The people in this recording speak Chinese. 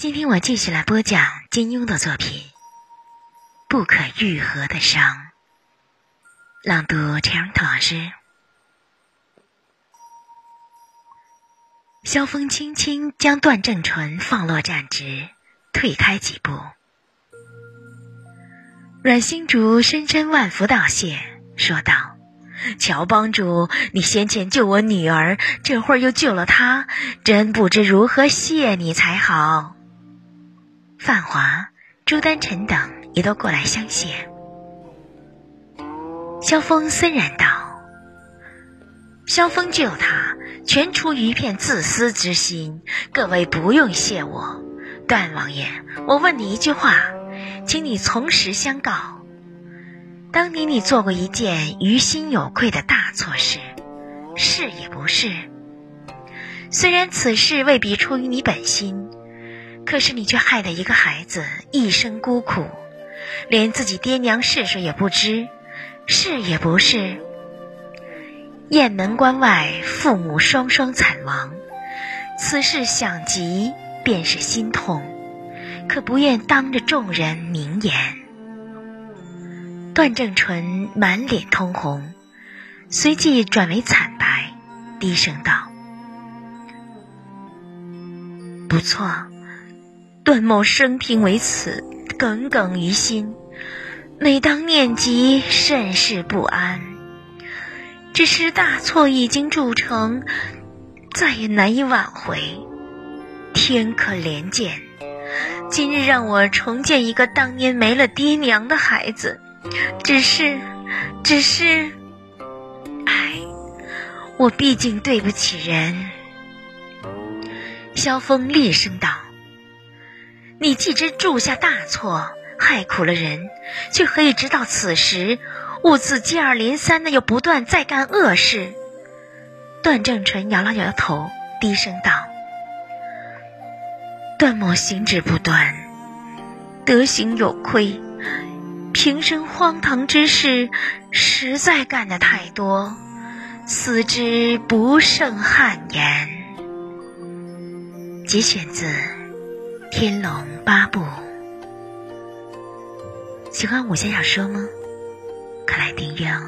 今天我继续来播讲金庸的作品《不可愈合的伤》，朗读陈阳老师。萧峰轻轻将段正淳放落站直，退开几步。阮星竹深深万福道谢，说道：“乔帮主，你先前救我女儿，这会儿又救了她，真不知如何谢你才好。”范华、朱丹臣等也都过来相谢。萧峰森然道：“萧峰救他，全出于一片自私之心，各位不用谢我。段王爷，我问你一句话，请你从实相告：当年你做过一件于心有愧的大错事，是也不是？虽然此事未必出于你本心。”可是你却害得一个孩子一生孤苦，连自己爹娘是谁也不知，是也不是？雁门关外，父母双双惨亡，此事想及便是心痛，可不愿当着众人明言。段正淳满脸通红，随即转为惨白，低声道：“不错。”段某生平为此，耿耿于心，每当念及，甚是不安。只是大错已经铸成，再也难以挽回。天可怜见，今日让我重见一个当年没了爹娘的孩子，只是，只是，唉，我毕竟对不起人。萧峰厉声道。你既知铸下大错，害苦了人，却何以直到此时，兀自接二连三的又不断再干恶事？段正淳摇了摇头，低声道：“段某行止不端，德行有亏，平生荒唐之事，实在干的太多，思之不胜汗颜。”节选自。《天龙八部》，喜欢武侠小说吗？快来订阅哦！